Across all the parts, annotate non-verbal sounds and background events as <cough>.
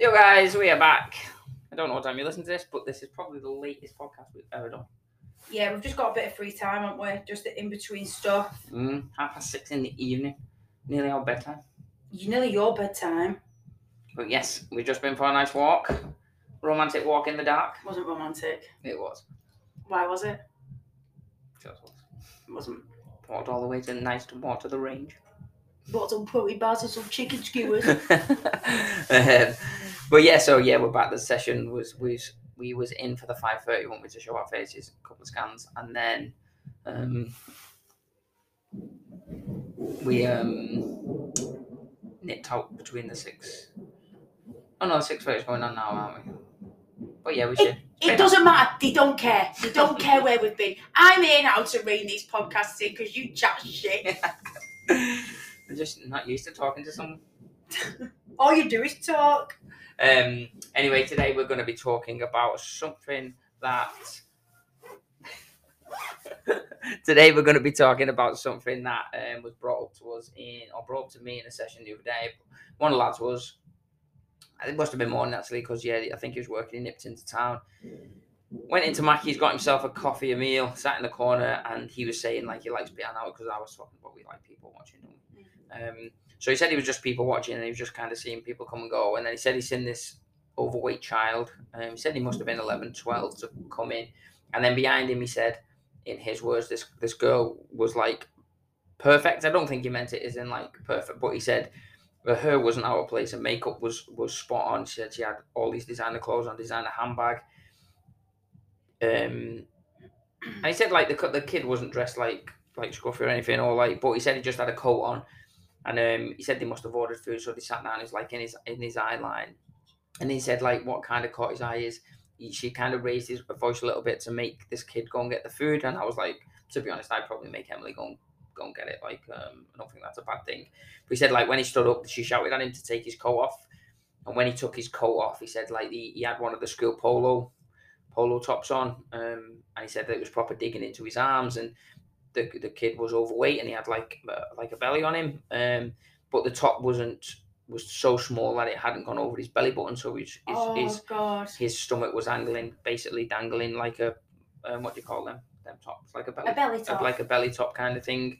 Yo guys, we are back. I don't know what time you listen to this, but this is probably the latest podcast we've ever done. Yeah, we've just got a bit of free time, haven't we? Just in between stuff. Mm, half past six in the evening, nearly our bedtime. You nearly your bedtime. But yes, we've just been for a nice walk, romantic walk in the dark. Wasn't romantic. It was. Why was it? Just was. It wasn't. Walked all the way to nice to to the range. Bought some protein bars and some chicken skewers. <laughs> um, but yeah, so yeah, we're back. The session was was we was in for the five thirty. Wanted to show our faces, a couple of scans, and then um, we um, nipped out between the six. Oh no, the six thirty is going on now, aren't we? But yeah, we should. It doesn't matter. They don't care. They don't care where we've been. I'm here now to rein these podcasts in because you chat shit. <laughs> I'm just not used to talking to someone. All you do is talk. Um, anyway, today we're going to be talking about something that. <laughs> today we're going to be talking about something that um, was brought up to us in, or brought up to me in a session the other day. One of the lads was, I think it must have been more actually, because yeah, I think he was working, he nipped into town. Went into Mackey's, got himself a coffee, a meal, sat in the corner, and he was saying like he likes being out because I was talking about we like people watching. Don't? Um, so he said he was just people watching, and he was just kind of seeing people come and go. And then he said he's seen this overweight child. Um, he said he must have been 11, 12 to come in, and then behind him, he said, in his words, this this girl was like perfect. I don't think he meant it as in like perfect, but he said that her wasn't out of place, and makeup was was spot on. She said she had all these designer clothes on, designer handbag. Um, and he said like the the kid wasn't dressed like like scruffy or anything, or like, but he said he just had a coat on, and um, he said they must have ordered food, so they sat down. He's like in his in his eye line, and he said like what kind of caught his eye is. He, she kind of raised his voice a little bit to make this kid go and get the food, and I was like, to be honest, I'd probably make Emily go and go and get it. Like, um, I don't think that's a bad thing. But he said like when he stood up, she shouted at him to take his coat off, and when he took his coat off, he said like he, he had one of the school polo polo tops on, um, and he said that it was proper digging into his arms, and the the kid was overweight, and he had like uh, like a belly on him, um, but the top wasn't was so small that it hadn't gone over his belly button, so his his, oh his, God. his stomach was angling, basically dangling like a um, what do you call them? Them tops, like a belly, A belly top. like a belly top kind of thing.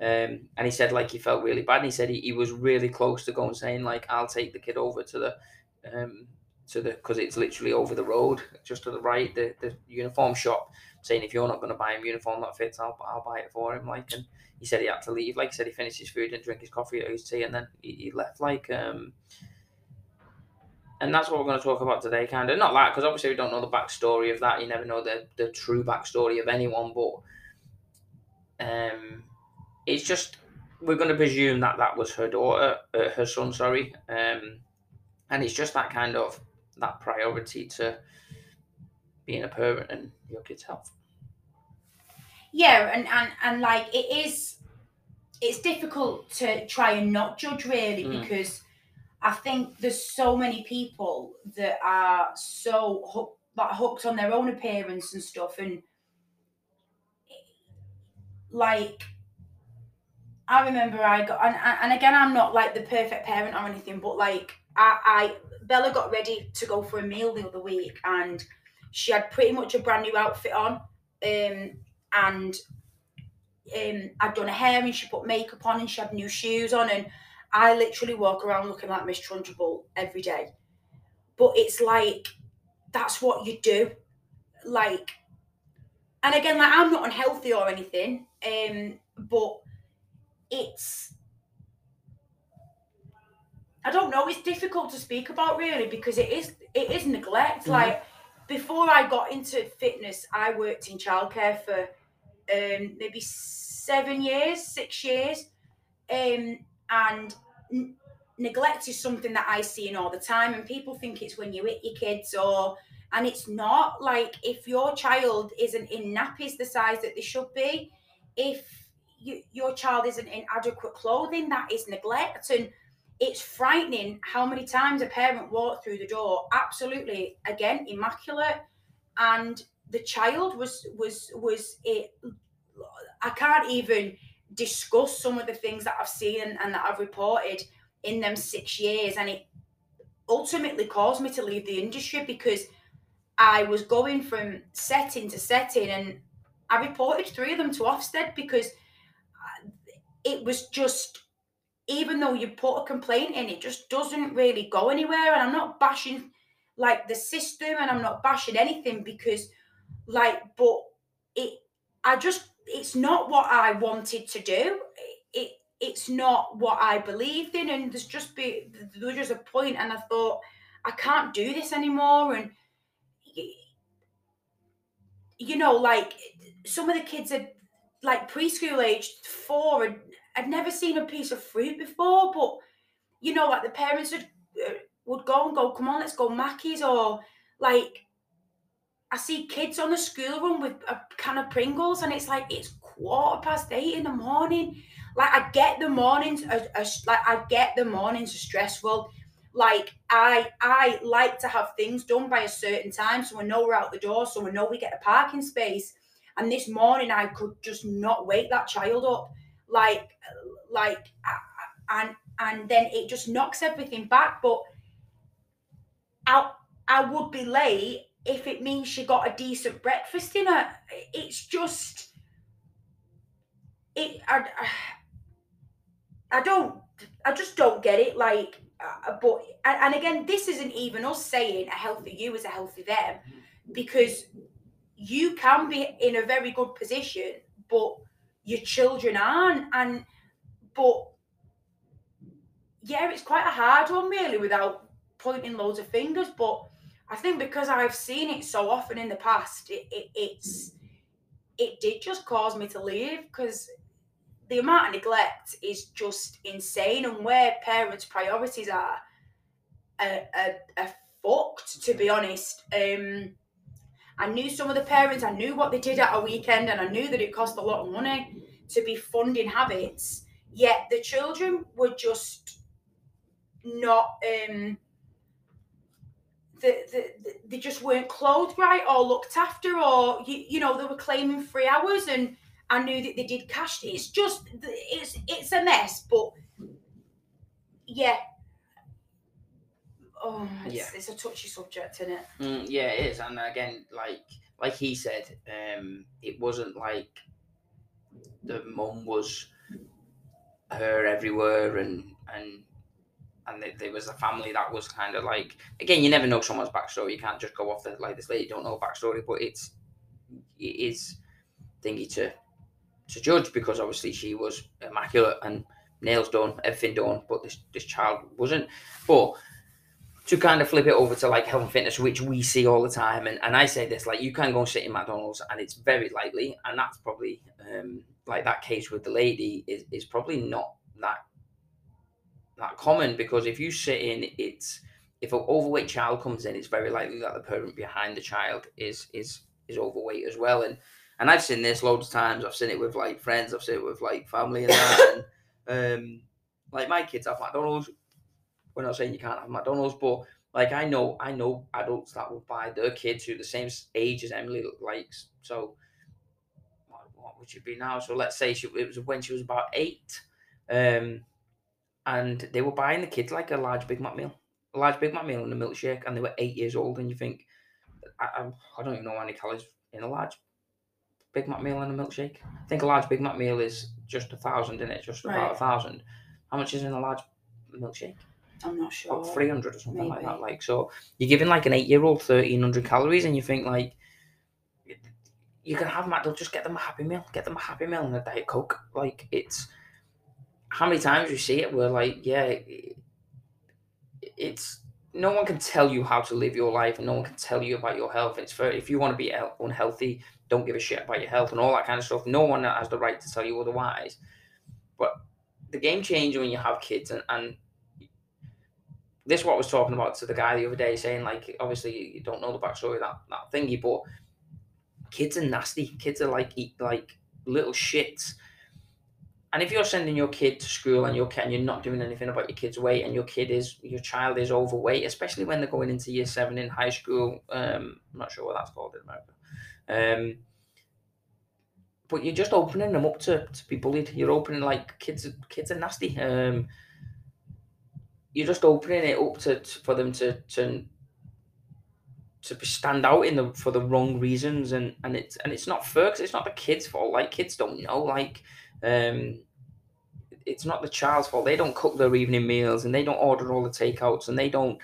Um, and he said like he felt really bad. And he said he, he was really close to going saying like I'll take the kid over to the um to the because it's literally over the road just to the right the the uniform shop saying if you're not going to buy him uniform that fits I'll I'll buy it for him like and he said he had to leave. Like he said he finished his food and drink his coffee or his tea and then he, he left like um and that's what we're going to talk about today kind of not that because obviously we don't know the backstory of that you never know the the true backstory of anyone but um it's just we're going to presume that that was her daughter uh, her son sorry um and it's just that kind of that priority to being a parent and your kid's health Yeah, and, and and like it is, it's difficult to try and not judge really Mm. because I think there's so many people that are so hook, like hooked on their own appearance and stuff, and like I remember I got and and again I'm not like the perfect parent or anything, but like I, I Bella got ready to go for a meal the other week and she had pretty much a brand new outfit on um and um I'd done her hair and she put makeup on and she had new shoes on and I literally walk around looking like Miss Trunchbull every day. But it's like that's what you do. Like and again like I'm not unhealthy or anything, um but it's I don't know, it's difficult to speak about really because it is it is neglect. Mhm. Like before I got into fitness, I worked in childcare for um, maybe seven years, six years, um, and n- neglect is something that I see in all the time. And people think it's when you hit your kids, or and it's not. Like if your child isn't in nappies the size that they should be, if you, your child isn't in adequate clothing, that is neglect and it's frightening how many times a parent walked through the door absolutely again immaculate. And the child was was was it i can't even discuss some of the things that i've seen and, and that i've reported in them six years. And it ultimately caused me to leave the industry because I was going from setting to setting. And I reported three of them to Ofsted because uh, it was just even though you put a complaint in, it just doesn't really go anywhere. And I'm not bashing like the system and I'm not bashing anything because like but it I just it's not what I wanted to do. It it's not what I believed in and there's just be there was just a point and I thought I can't do this anymore and you know like some of the kids are like preschool age four and I'd never seen a piece of fruit before but you know like the parents would uh, would go and go come on let's go Mackey's or like I see kids on the school run with a can of Pringles, and it's like it's quarter past eight in the morning. Like I get the mornings, as, as, like I get the mornings are stressful. Like I I like to have things done by a certain time, so we know we're out the door, so we know we get a parking space. And this morning, I could just not wake that child up, like like, and and then it just knocks everything back. But I I would be late if it means she got a decent breakfast in her. It's just it. I, I don't. I just don't get it. Like, uh, but and, and again, this isn't even us saying a healthy you is a healthy them, because you can be in a very good position, but your children aren't. And but yeah, it's quite a hard one really without pointing loads of fingers, but I think because I've seen it so often in the past, it, it it's it did just cause me to leave because the amount of neglect is just insane, and where parents' priorities are, are, are, are fucked. To be honest, um, I knew some of the parents. I knew what they did at a weekend, and I knew that it cost a lot of money to be funding habits. Yet the children were just not. Um, the, the, they just weren't clothed right or looked after or you, you know they were claiming free hours and I knew that they did cash it's just it's it's a mess but yeah oh it's, yeah. it's a touchy subject isn't it mm, yeah it is and again like like he said um it wasn't like the mum was her everywhere and and and there was a family that was kind of like again you never know someone's backstory you can't just go off the like this lady don't know backstory but it's it is thingy to to judge because obviously she was immaculate and nails done everything done but this this child wasn't but to kind of flip it over to like health and fitness which we see all the time and, and i say this like you can go and sit in mcdonald's and it's very likely and that's probably um like that case with the lady is, is probably not that that common because if you sit in, it's if an overweight child comes in, it's very likely that the parent behind the child is is is overweight as well. And and I've seen this loads of times. I've seen it with like friends. I've seen it with like family and that. <coughs> and um, like my kids have McDonald's. We're not saying you can't have McDonald's, but like I know, I know adults that will buy their kids who are the same age as Emily likes. So what, what would she be now? So let's say she it was when she was about eight. Um, and they were buying the kids like a large Big Mac meal, a large Big Mac meal and a milkshake, and they were eight years old. And you think, I, I, I don't even know how many calories in a large Big Mac meal and a milkshake. I think a large Big Mac meal is just a thousand in it, just right. about a thousand. How much is in a large milkshake? I'm not sure. About 300 or something Maybe. like that. Like, so you're giving like an eight year old 1300 calories, and you think, like, you can have McDonald's, just get them a Happy Meal, get them a Happy Meal and a Diet Coke. Like, it's how many times we see it? We're like, yeah, it's no one can tell you how to live your life, and no one can tell you about your health. It's for if you want to be unhealthy, don't give a shit about your health and all that kind of stuff. No one has the right to tell you otherwise. But the game changes when you have kids, and, and this is what I was talking about to the guy the other day, saying like, obviously you don't know the backstory of that that thingy, but kids are nasty. Kids are like eat like little shits and if you're sending your kid to school and you're and you're not doing anything about your kid's weight and your kid is your child is overweight, especially when they're going into year seven in high school, um, I'm not sure what that's called in America. Um, but you're just opening them up to, to be bullied. You're opening like kids kids are nasty. Um, you're just opening it up to for them to to to stand out in the for the wrong reasons and and it's and it's not fair because it's not the kids fault. Like kids don't know like um it's not the child's fault. They don't cook their evening meals and they don't order all the takeouts and they don't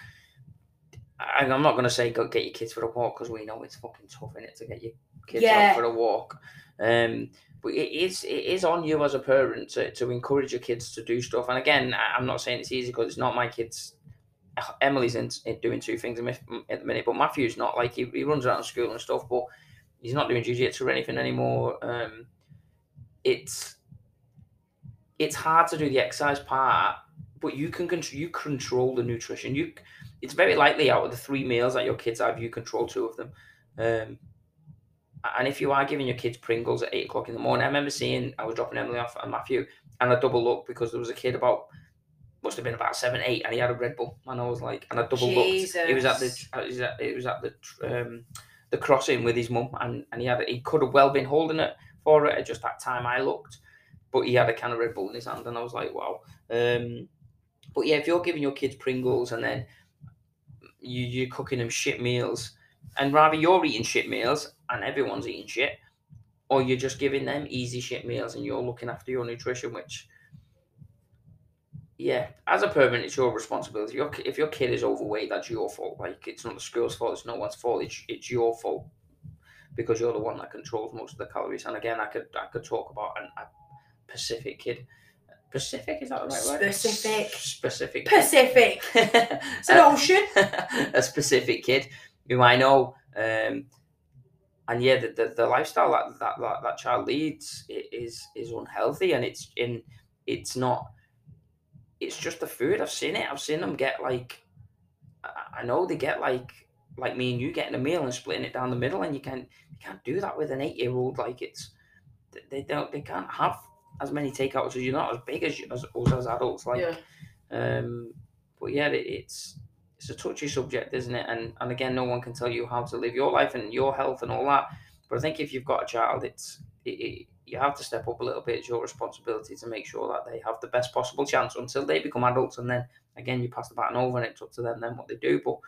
I, i'm not going to say go get your kids for a walk because we know it's fucking tough in it to get your kids Yeah. out for a walk. Um it is it is on you as a parent to, to encourage your kids to do stuff and again i'm not saying it's easy because it's not my kids <sighs> Emily's in, in doing two things at the minute, but Matthew's not. Like he, he runs around school and stuff, but he's not doing jiu-jitsu or anything anymore. Um, it's it's hard to do the exercise part, but you can control you control the nutrition. You it's very likely out of the three meals that your kids have, you control two of them. Um, and if you are giving your kids Pringles at eight o'clock in the morning, I remember seeing I was dropping Emily off and Matthew, and I double looked because there was a kid about must have been about seven, eight, and he had a Red Bull, and I was like, and I double looked. He was at the Jesus. he was at, it was at the um, the crossing with his mum, and, and he had he could have well been holding it for it at just that time I looked, but he had a can of Red Bull in his hand, and I was like, wow. Um, but yeah, if you're giving your kids Pringles and then you you're cooking them shit meals, and rather you're eating shit meals and everyone's eating shit, or you're just giving them easy shit meals and you're looking after your nutrition, which yeah, as a parent, it's your responsibility. Your, if your kid is overweight, that's your fault. Like it's not the school's fault. It's no one's fault. It's it's your fault because you're the one that controls most of the calories. And again, I could I could talk about an, a Pacific kid. Pacific is that the right word? Specific. Specific. Pacific. <laughs> It's an ocean. a specific kid who I know. Um, and yeah, the, the, the lifestyle that, that, that, that child leads is is unhealthy, and it's in it's not. It's just the food. I've seen it. I've seen them get like. I know they get like like me and you getting a meal and splitting it down the middle, and you can't you can't do that with an eight year old. Like it's they- they don't they can't have as many takeouts as you're not as big as you, as as adults. Like yeah. um, but yeah, it, it's it's a touchy subject, isn't it? And and again, no one can tell you how to live your life and your health and all that. But I think if you've got a child, it's it, it, you have to step up a little bit. It's your responsibility to make sure that they have the best possible chance until they become adults, and then again, you pass the baton over, and it's up to them then what they do. But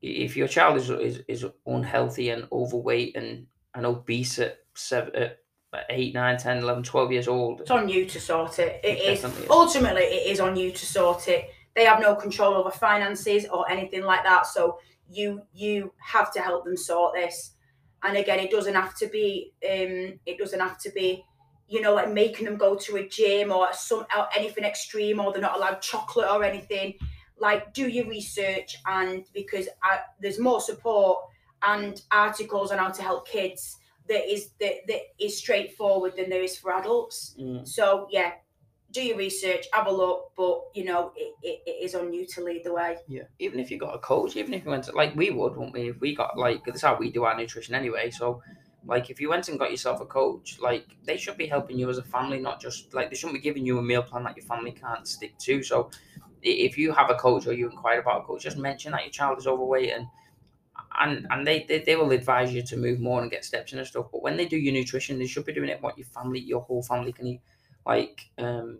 if your child is is, is unhealthy and overweight and and obese at seven, at 8, 9, 10, 11, 12 years old, It's on you to sort it. It It is. is. Ultimately, it is on you to sort it. They have no control over finances or anything like that. So you you have to help them sort this. And again, it doesn't have to be. Um, it doesn't have to be. You know, like making them go to a gym or some or anything extreme, or they're not allowed chocolate or anything. Like, do your research, and because I, there's more support and articles on how to help kids that is that, that is straightforward than there is for adults. Mm. So yeah, do your research, have a look, but you know it, it, it is on you to lead the way. Yeah, even if you got a coach, even if you went to like we would, wouldn't we? If we got like that's how we do our nutrition anyway. So, like if you went and got yourself a coach, like they should be helping you as a family, not just like they shouldn't be giving you a meal plan that your family can't stick to. So, if you have a coach or you inquire about a coach, just mention that your child is overweight and and and they, they they will advise you to move more and get steps in and stuff. But when they do your nutrition, they should be doing it what your family, your whole family can eat. Like, um,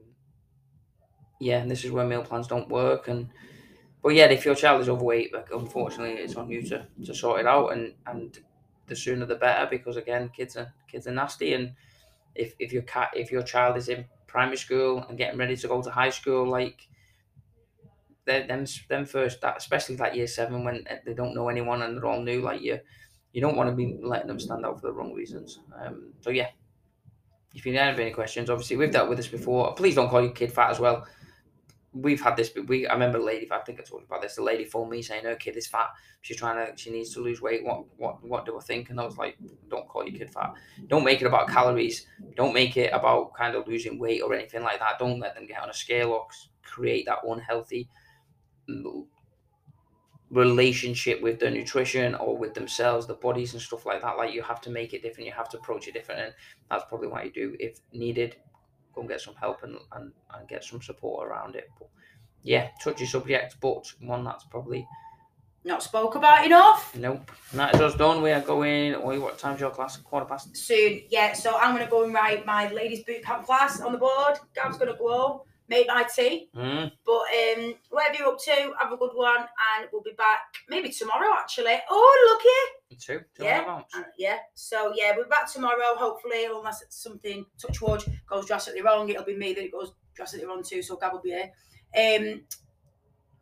yeah, and this is where meal plans don't work and. But yeah, if your child is overweight, like unfortunately, it's on you to, to sort it out, and, and the sooner the better, because again, kids are kids are nasty, and if, if your cat if your child is in primary school and getting ready to go to high school, like them them first that especially that year seven when they don't know anyone and they're all new, like you, you don't want to be letting them stand out for the wrong reasons. Um, so yeah, if you have any questions, obviously we've dealt with this before. Please don't call your kid fat as well we've had this. but We I remember a lady. I think I told you about this. The lady phoned me saying her kid is fat. She's trying to. She needs to lose weight. What what what do I think? And I was like, don't call your kid fat. Don't make it about calories. Don't make it about kind of losing weight or anything like that. Don't let them get on a scale or create that unhealthy relationship with their nutrition or with themselves, the bodies and stuff like that. Like you have to make it different. You have to approach it different, and that's probably what you do. If needed, go and get some help and, and, and get some support around it. But yeah, touchy subject, but one that's probably Not spoke about enough. nope. And that is us done. We are going. Oh, what time's your class? Quarter past. Soon, yeah. So I'm gonna go and write my ladies boot camp class on the board. Gav's gonna go. Make my tea. Mm. But um, whatever you're up to, have a good one, and we'll be back maybe tomorrow. Actually, oh lucky, Two. Two Yeah. Uh, yeah. So yeah, we're back tomorrow. Hopefully, unless it's something touch wood goes drastically wrong, it'll be me that it goes drastically wrong too. So Gav will be here. Um,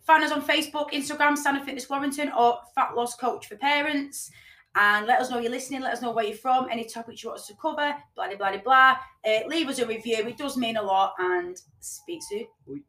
find us on Facebook, Instagram, Standard Fitness Warrington, or Fat Loss Coach for Parents. And let us know you're listening. Let us know where you're from. Any topics you want us to cover. Blah blah blah blah. Uh, leave us a review. It does mean a lot. And speak soon.